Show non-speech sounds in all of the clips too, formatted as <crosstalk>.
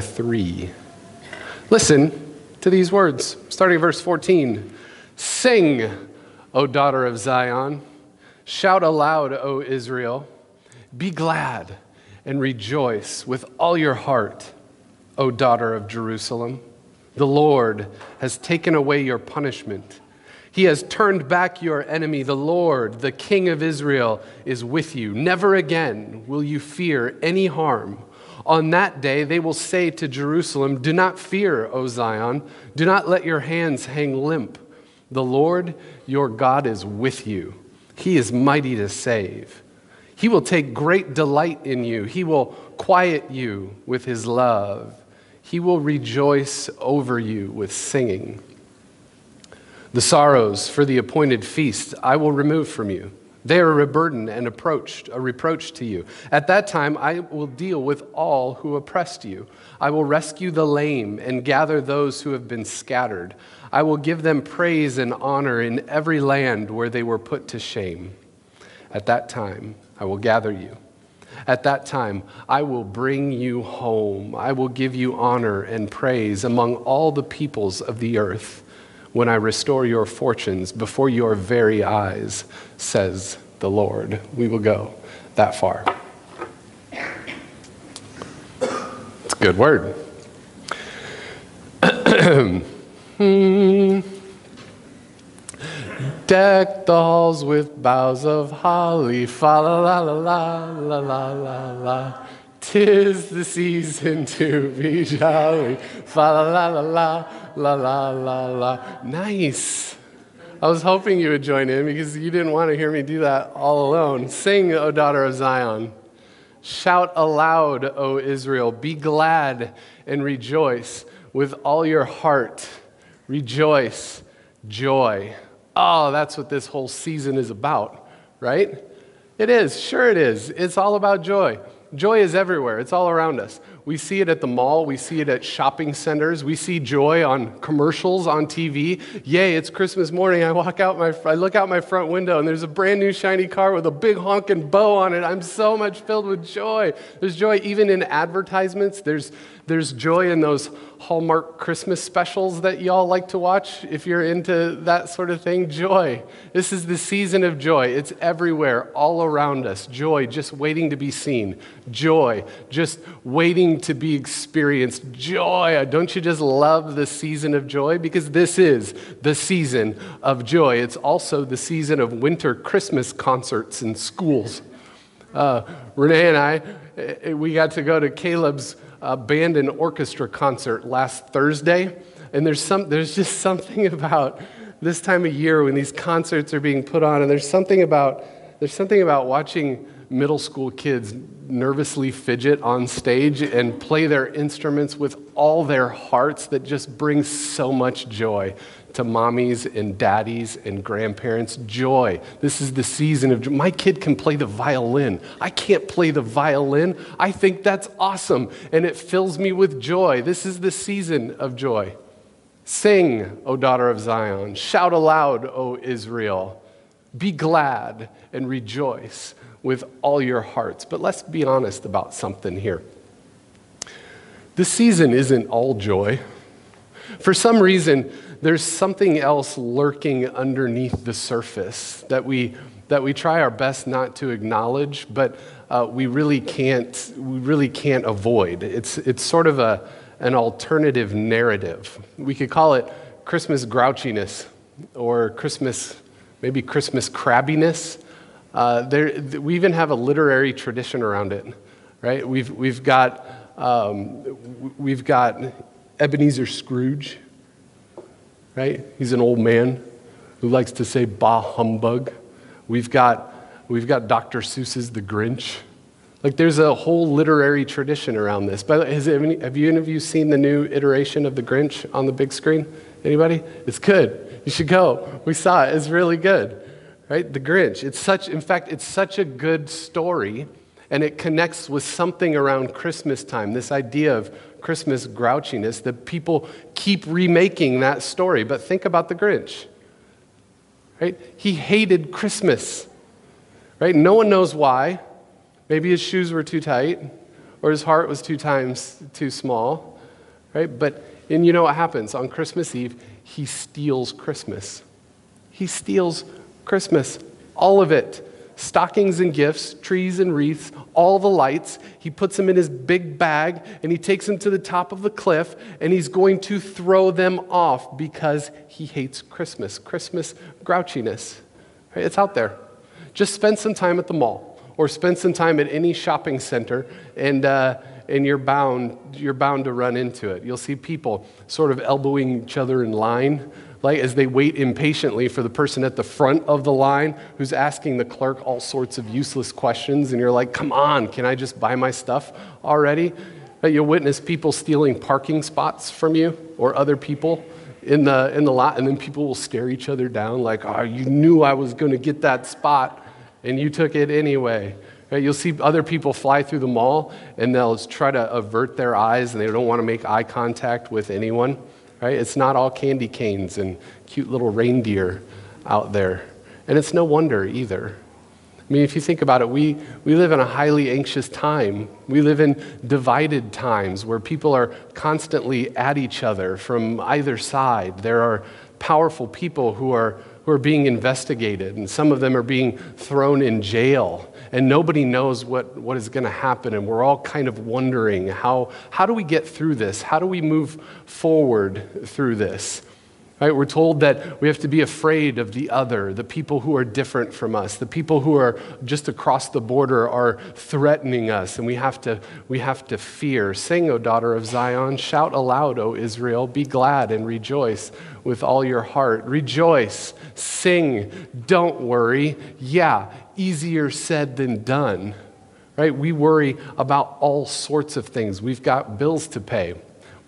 3. Listen to these words, starting verse 14. Sing, O daughter of Zion. Shout aloud, O Israel. Be glad and rejoice with all your heart, O daughter of Jerusalem. The Lord has taken away your punishment. He has turned back your enemy. The Lord, the King of Israel, is with you. Never again will you fear any harm on that day, they will say to Jerusalem, Do not fear, O Zion. Do not let your hands hang limp. The Lord your God is with you. He is mighty to save. He will take great delight in you. He will quiet you with his love. He will rejoice over you with singing. The sorrows for the appointed feast I will remove from you. They are a burden and approach, a reproach to you. At that time, I will deal with all who oppressed you. I will rescue the lame and gather those who have been scattered. I will give them praise and honor in every land where they were put to shame. At that time, I will gather you. At that time, I will bring you home. I will give you honor and praise among all the peoples of the earth when I restore your fortunes before your very eyes, says the Lord. We will go that far. It's a good word. <clears throat> Deck the halls with boughs of holly, fa la la la la la la la la. Tis the season to be jolly, fa la la la la la la la la. Nice. I was hoping you would join in because you didn't want to hear me do that all alone. Sing, O daughter of Zion. Shout aloud, O Israel. Be glad and rejoice with all your heart. Rejoice, joy. Oh, that's what this whole season is about, right? It is. Sure, it is. It's all about joy. Joy is everywhere, it's all around us. We see it at the mall, we see it at shopping centers, we see joy on commercials on TV. Yay, it's Christmas morning. I walk out my I look out my front window and there's a brand new shiny car with a big honking bow on it. I'm so much filled with joy. There's joy even in advertisements. There's there's joy in those Hallmark Christmas specials that y'all like to watch if you're into that sort of thing. Joy. This is the season of joy. It's everywhere, all around us. Joy just waiting to be seen. Joy just waiting to be experienced. Joy. Don't you just love the season of joy? Because this is the season of joy. It's also the season of winter Christmas concerts in schools. Uh, Renee and I, eh, we got to go to Caleb's uh, band and orchestra concert last Thursday. And there's, some, there's just something <laughs> about this time of year when these concerts are being put on, and there's something about, there's something about watching middle school kids nervously fidget on stage and play their instruments with all their hearts that just brings so much joy to mommies and daddies and grandparents. Joy. This is the season of joy. My kid can play the violin. I can't play the violin. I think that's awesome, and it fills me with joy. This is the season of joy. Sing, O daughter of Zion. Shout aloud, O Israel. Be glad and rejoice with all your hearts. But let's be honest about something here. The season isn't all joy. For some reason, there's something else lurking underneath the surface that we, that we try our best not to acknowledge, but uh, we, really can't, we really can't avoid. It's, it's sort of a, an alternative narrative. We could call it Christmas grouchiness or Christmas, maybe Christmas crabbiness. Uh, there, we even have a literary tradition around it, right? We've, we've, got, um, we've got Ebenezer Scrooge, right? He's an old man who likes to say bah humbug. We've got, we've got Dr. Seuss's The Grinch. Like there's a whole literary tradition around this. By the way, have you any of you seen the new iteration of The Grinch on the big screen? Anybody? It's good. You should go. We saw it. It's really good. Right? The Grinch. It's such, in fact, it's such a good story, and it connects with something around Christmas time. This idea of Christmas grouchiness that people keep remaking that story. But think about the Grinch. Right? He hated Christmas. Right? No one knows why. Maybe his shoes were too tight. or his heart was two times too small, right? But, and you know what happens? On Christmas Eve, he steals Christmas. He steals Christmas, all of it stockings and gifts, trees and wreaths, all the lights. He puts them in his big bag and he takes them to the top of the cliff and he's going to throw them off because he hates Christmas. Christmas grouchiness. It's out there. Just spend some time at the mall or spend some time at any shopping center and, uh, and you're, bound, you're bound to run into it. You'll see people sort of elbowing each other in line like as they wait impatiently for the person at the front of the line who's asking the clerk all sorts of useless questions, and you're like, come on, can I just buy my stuff already? But you'll witness people stealing parking spots from you or other people in the, in the lot, and then people will stare each other down like, oh, you knew I was going to get that spot, and you took it anyway. You'll see other people fly through the mall, and they'll try to avert their eyes, and they don't want to make eye contact with anyone right? It's not all candy canes and cute little reindeer out there. And it's no wonder either. I mean, if you think about it, we, we live in a highly anxious time. We live in divided times where people are constantly at each other from either side. There are powerful people who are, who are being investigated, and some of them are being thrown in jail and nobody knows what, what is going to happen, and we're all kind of wondering how, how do we get through this? How do we move forward through this? Right? We're told that we have to be afraid of the other, the people who are different from us, the people who are just across the border are threatening us, and we have to, we have to fear. Sing, O daughter of Zion, shout aloud, O Israel, be glad and rejoice with all your heart. Rejoice, sing, don't worry. Yeah, easier said than done, right? We worry about all sorts of things. We've got bills to pay,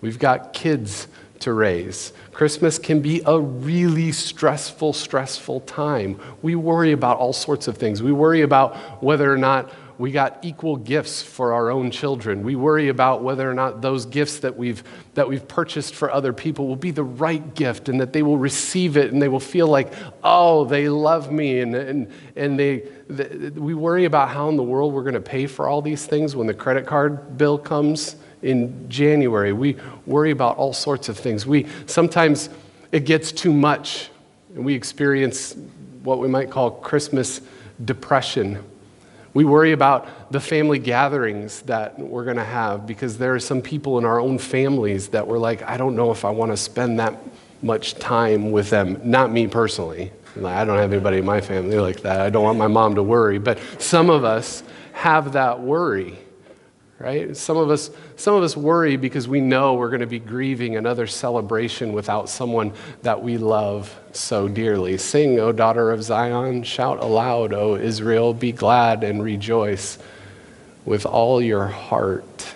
we've got kids to raise. Christmas can be a really stressful, stressful time. We worry about all sorts of things. We worry about whether or not we got equal gifts for our own children. We worry about whether or not those gifts that we've, that we've purchased for other people will be the right gift and that they will receive it and they will feel like, oh, they love me. And, and, and they, we worry about how in the world we're going to pay for all these things when the credit card bill comes in January. We worry about all sorts of things. We sometimes it gets too much and we experience what we might call Christmas depression we worry about the family gatherings that we're going to have because there are some people in our own families that we're like, I don't know if I want to spend that much time with them. Not me personally. I don't have anybody in my family like that. I don't want my mom to worry. But some of us have that worry right? Some of us, some of us worry because we know we're going to be grieving another celebration without someone that we love so dearly. Sing, O daughter of Zion, shout aloud, O Israel, be glad and rejoice with all your heart.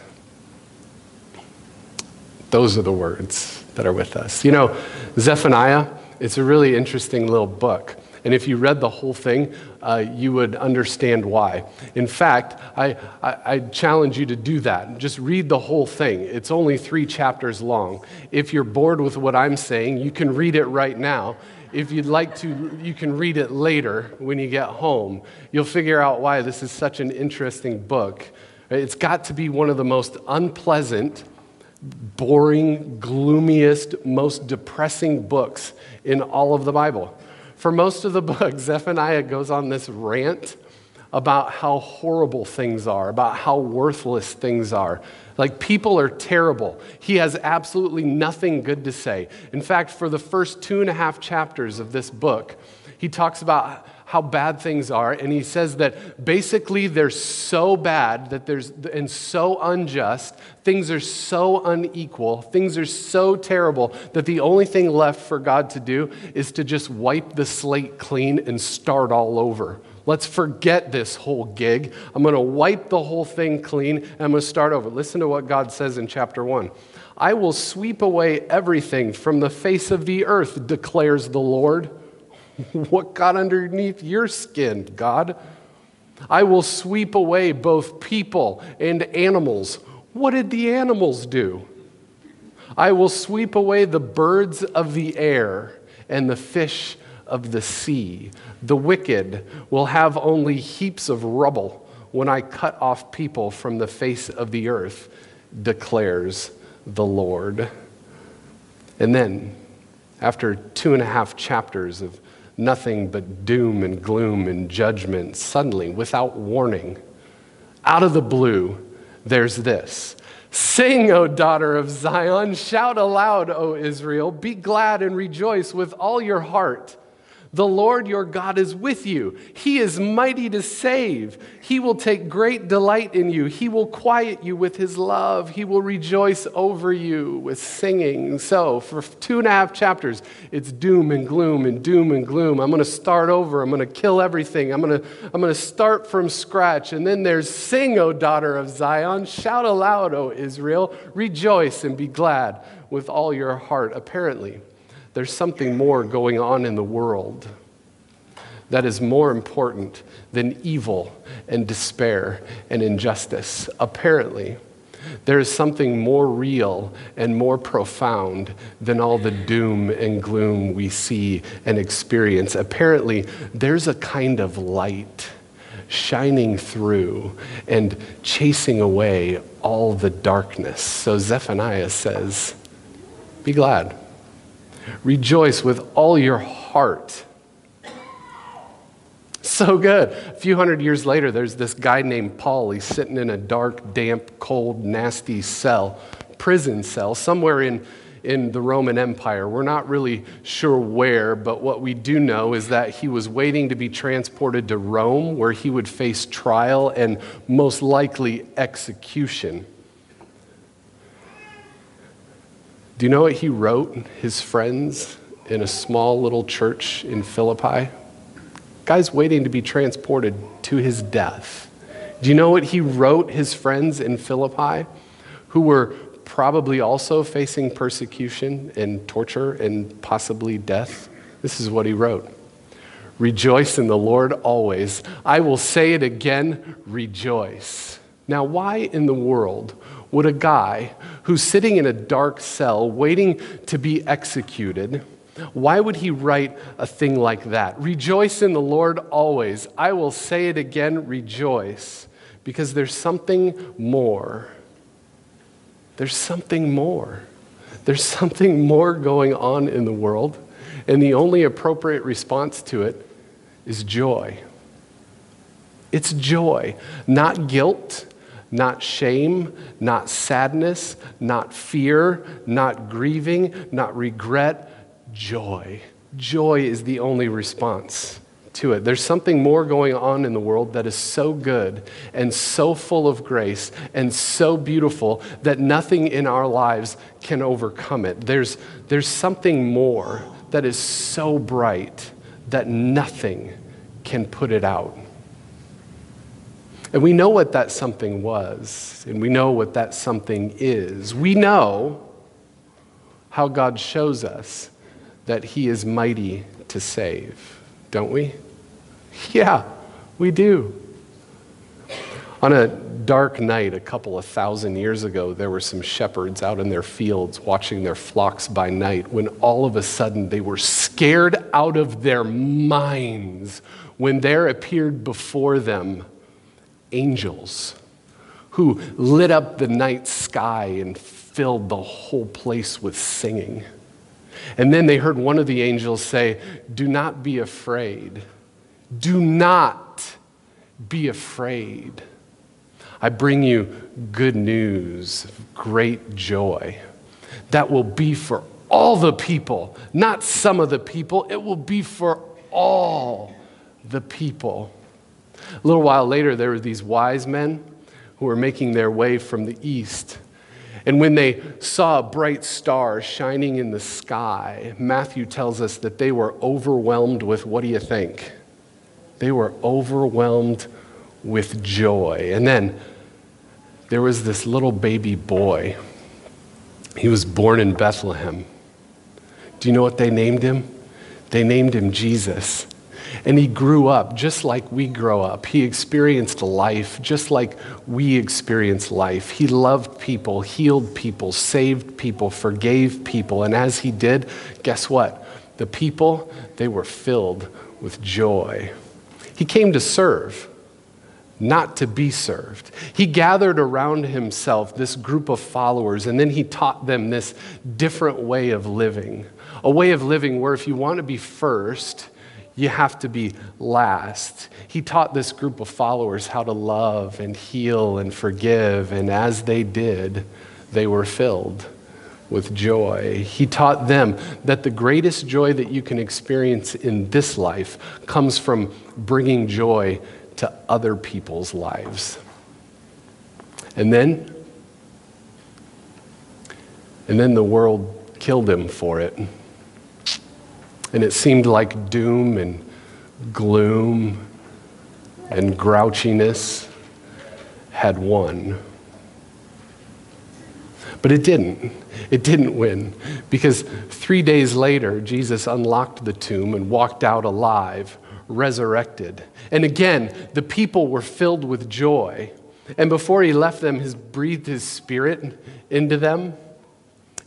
Those are the words that are with us. You know, Zephaniah, it's a really interesting little book. And if you read the whole thing, uh, you would understand why. In fact, I, I, I, challenge you to do that. Just read the whole thing. It's only three chapters long. If you're bored with what I'm saying, you can read it right now. If you'd like to, you can read it later when you get home. You'll figure out why this is such an interesting book. It's got to be one of the most unpleasant, boring, gloomiest, most depressing books in all of the Bible. For most of the book, <laughs> Zephaniah goes on this rant about how horrible things are, about how worthless things are. Like, people are terrible. He has absolutely nothing good to say. In fact, for the first two and a half chapters of this book, he talks about how bad things are, and he says that basically they're so bad that there's and so unjust, things are so unequal, things are so terrible that the only thing left for God to do is to just wipe the slate clean and start all over. Let's forget this whole gig. I'm going to wipe the whole thing clean and I'm going to start over. Listen to what God says in chapter 1. I will sweep away everything from the face of the earth, declares the Lord. <laughs> what got underneath your skin, God? I will sweep away both people and animals. What did the animals do? I will sweep away the birds of the air and the fish of the sea. The wicked will have only heaps of rubble, when I cut off people from the face of the earth, declares the Lord. And then, after two and a half chapters of nothing but doom and gloom and judgment, suddenly, without warning, out of the blue, there's this. Sing, O daughter of Zion. Shout aloud, O Israel. Be glad and rejoice with all your heart. The Lord your God is with you. He is mighty to save. He will take great delight in you. He will quiet you with his love. He will rejoice over you with singing. So, for two and a half chapters, it's doom and gloom and doom and gloom. I'm going to start over. I'm going to kill everything. I'm going to, I'm going to start from scratch. And then there's sing, O daughter of Zion. Shout aloud, O Israel. Rejoice and be glad with all your heart. Apparently, there's something more going on in the world that is more important than evil and despair and injustice. Apparently, there is something more real and more profound than all the doom and gloom we see and experience. Apparently, there's a kind of light shining through and chasing away all the darkness. So Zephaniah says, Be glad. Rejoice with all your heart. So good. A few hundred years later, there's this guy named Paul. He's sitting in a dark, damp, cold, nasty cell, prison cell, somewhere in, in the Roman Empire. We're not really sure where, but what we do know is that he was waiting to be transported to Rome, where he would face trial and most likely execution. Do you know what he wrote his friends in a small little church in Philippi? Guy's waiting to be transported to his death. Do you know what he wrote his friends in Philippi who were probably also facing persecution and torture and possibly death? This is what he wrote Rejoice in the Lord always. I will say it again, rejoice. Now, why in the world would a guy who's sitting in a dark cell waiting to be executed, why would he write a thing like that? Rejoice in the Lord always. I will say it again, rejoice, because there's something more. There's something more. There's something more going on in the world, and the only appropriate response to it is joy. It's joy, not guilt, not shame, not sadness, not fear, not grieving, not regret, joy. Joy is the only response to it. There's something more going on in the world that is so good and so full of grace and so beautiful that nothing in our lives can overcome it. There's, there's something more that is so bright that nothing can put it out. And we know what that something was, and we know what that something is. We know how God shows us that He is mighty to save, don't we? Yeah, we do. On a dark night, a couple of thousand years ago, there were some shepherds out in their fields watching their flocks by night when all of a sudden they were scared out of their minds when there appeared before them angels who lit up the night sky and filled the whole place with singing. And then they heard one of the angels say, Do not be afraid. Do not be afraid. I bring you good news, great joy that will be for all the people, not some of the people, it will be for all the people. A little while later, there were these wise men who were making their way from the east. And when they saw a bright star shining in the sky, Matthew tells us that they were overwhelmed with what do you think? They were overwhelmed with joy. And then there was this little baby boy. He was born in Bethlehem. Do you know what they named him? They named him Jesus. And he grew up just like we grow up. He experienced life just like we experience life. He loved people, healed people, saved people, forgave people. And as he did, guess what? The people, they were filled with joy. He came to serve, not to be served. He gathered around himself this group of followers, and then he taught them this different way of living. A way of living where if you want to be first, you have to be last. He taught this group of followers how to love and heal and forgive, and as they did, they were filled with joy. He taught them that the greatest joy that you can experience in this life comes from bringing joy to other people's lives. And then, and then the world killed him for it. And it seemed like doom and gloom and grouchiness had won. But it didn't. It didn't win because three days later, Jesus unlocked the tomb and walked out alive resurrected. And again, the people were filled with joy. And before he left them, he breathed his spirit into them.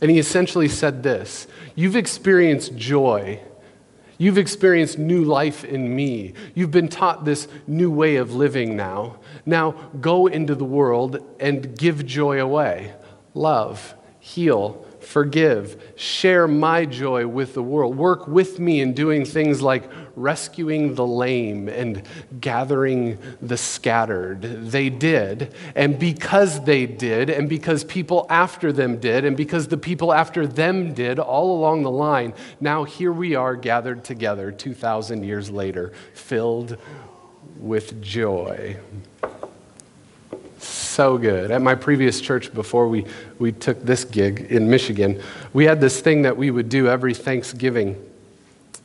And he essentially said this You've experienced joy. You've experienced new life in me. You've been taught this new way of living now. Now go into the world and give joy away. Love, heal, forgive, share my joy with the world. Work with me in doing things like rescuing the lame and gathering the scattered. They did. And because they did, and because people after them did, and because the people after them did, all along the line, now here we are gathered together 2,000 years later, filled with joy so good. At my previous church, before we, we took this gig in Michigan, we had this thing that we would do every Thanksgiving.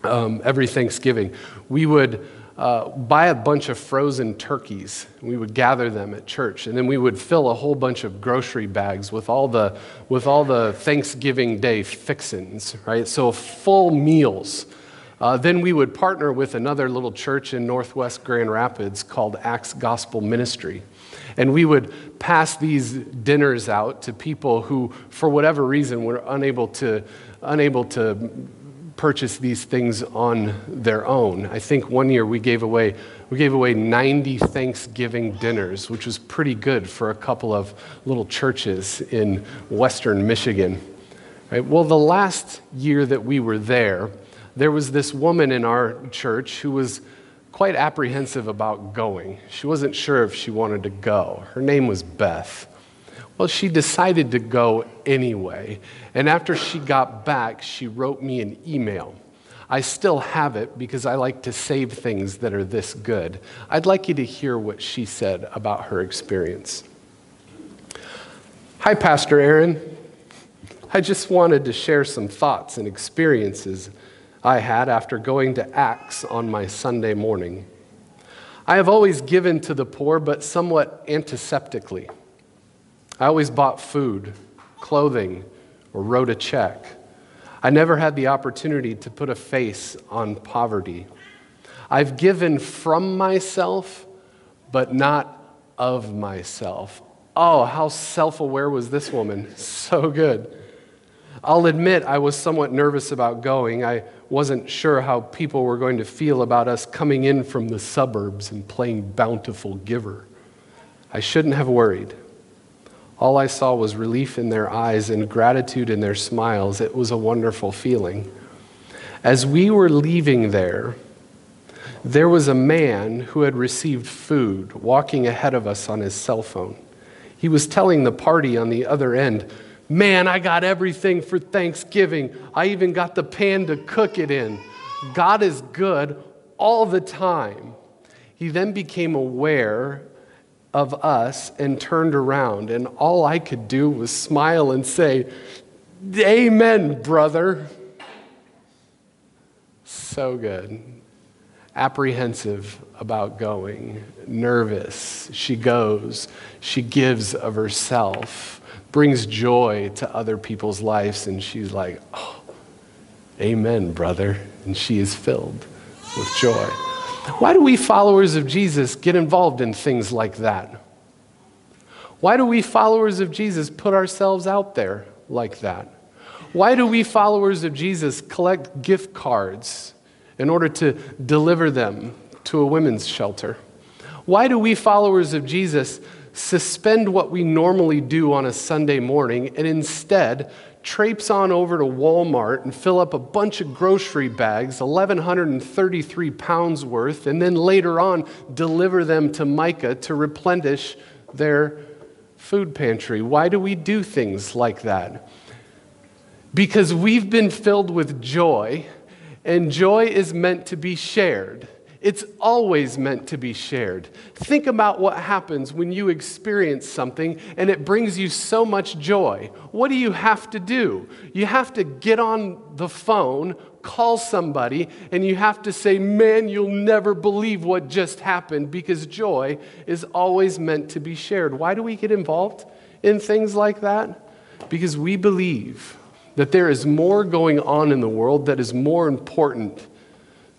Um, every Thanksgiving, we would uh, buy a bunch of frozen turkeys. We would gather them at church, and then we would fill a whole bunch of grocery bags with all the, with all the Thanksgiving Day fixins, right? So full meals. Uh, then we would partner with another little church in Northwest Grand Rapids called Acts Gospel Ministry. And we would pass these dinners out to people who, for whatever reason, were unable to, unable to purchase these things on their own. I think one year we gave away we gave away 90 Thanksgiving dinners, which was pretty good for a couple of little churches in western Michigan. Right? Well, the last year that we were there, there was this woman in our church who was quite apprehensive about going. She wasn't sure if she wanted to go. Her name was Beth. Well, she decided to go anyway. And after she got back, she wrote me an email. I still have it because I like to save things that are this good. I'd like you to hear what she said about her experience. Hi, Pastor Aaron. I just wanted to share some thoughts and experiences I had after going to Acts on my Sunday morning. I have always given to the poor, but somewhat antiseptically. I always bought food, clothing, or wrote a check. I never had the opportunity to put a face on poverty. I've given from myself, but not of myself. Oh, how self aware was this woman? <laughs> So good. I'll admit I was somewhat nervous about going. I wasn't sure how people were going to feel about us coming in from the suburbs and playing bountiful giver. I shouldn't have worried. All I saw was relief in their eyes and gratitude in their smiles. It was a wonderful feeling. As we were leaving there, there was a man who had received food walking ahead of us on his cell phone. He was telling the party on the other end, Man, I got everything for Thanksgiving. I even got the pan to cook it in. God is good all the time. He then became aware of us and turned around, and all I could do was smile and say, Amen, brother. So good. Apprehensive about going, nervous. She goes, she gives of herself brings joy to other people's lives. And she's like, oh, Amen, brother. And she is filled with joy. Why do we followers of Jesus get involved in things like that? Why do we followers of Jesus put ourselves out there like that? Why do we followers of Jesus collect gift cards in order to deliver them to a women's shelter? Why do we followers of Jesus suspend what we normally do on a Sunday morning and instead traipse on over to Walmart and fill up a bunch of grocery bags, 1,133 pounds worth, and then later on deliver them to Micah to replenish their food pantry? Why do we do things like that? Because we've been filled with joy, and joy is meant to be shared. It's always meant to be shared. Think about what happens when you experience something and it brings you so much joy. What do you have to do? You have to get on the phone, call somebody, and you have to say, Man, you'll never believe what just happened because joy is always meant to be shared. Why do we get involved in things like that? Because we believe that there is more going on in the world that is more important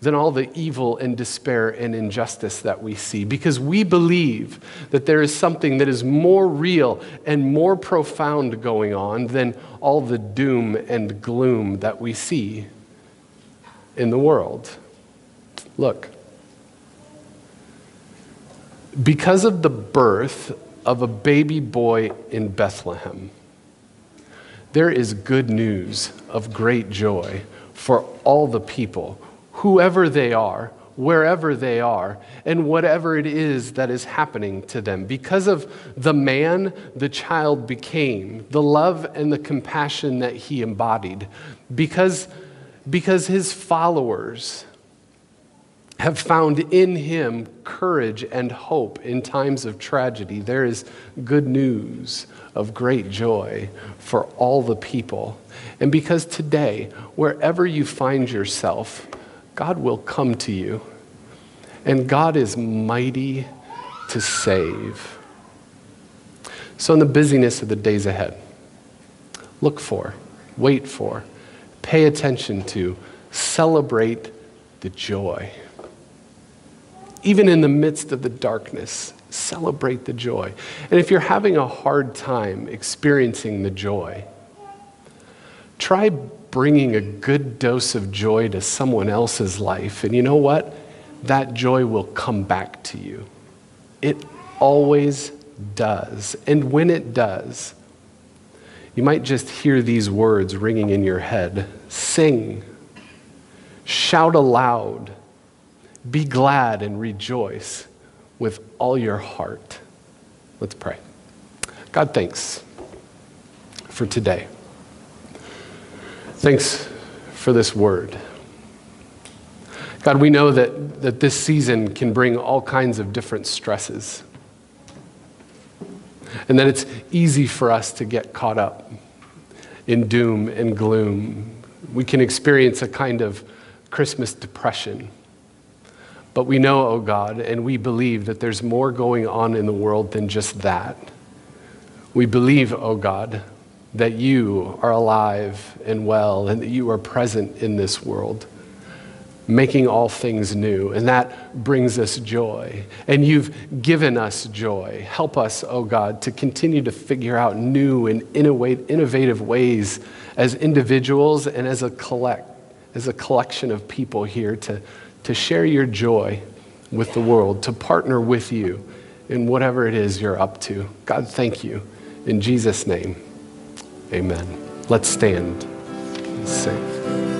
than all the evil and despair and injustice that we see because we believe that there is something that is more real and more profound going on than all the doom and gloom that we see in the world. Look, because of the birth of a baby boy in Bethlehem, there is good news of great joy for all the people whoever they are, wherever they are, and whatever it is that is happening to them. Because of the man the child became, the love and the compassion that he embodied, because, because his followers have found in him courage and hope in times of tragedy, there is good news of great joy for all the people. And because today, wherever you find yourself, God will come to you. And God is mighty to save. So, in the busyness of the days ahead, look for, wait for, pay attention to, celebrate the joy. Even in the midst of the darkness, celebrate the joy. And if you're having a hard time experiencing the joy, try bringing a good dose of joy to someone else's life. And you know what? That joy will come back to you. It always does. And when it does, you might just hear these words ringing in your head Sing, shout aloud, be glad and rejoice with all your heart. Let's pray. God, thanks for today. Thanks for this word. God, we know that, that this season can bring all kinds of different stresses, and that it's easy for us to get caught up in doom and gloom. We can experience a kind of Christmas depression. But we know, oh God, and we believe that there's more going on in the world than just that. We believe, oh God, that you are alive and well and that you are present in this world, making all things new. And that brings us joy. And you've given us joy. Help us, oh God, to continue to figure out new and innovative ways as individuals and as a collect, as a collection of people here to, to share your joy with the world, to partner with you in whatever it is you're up to. God, thank you. In Jesus' name. Amen. Let's stand and sing.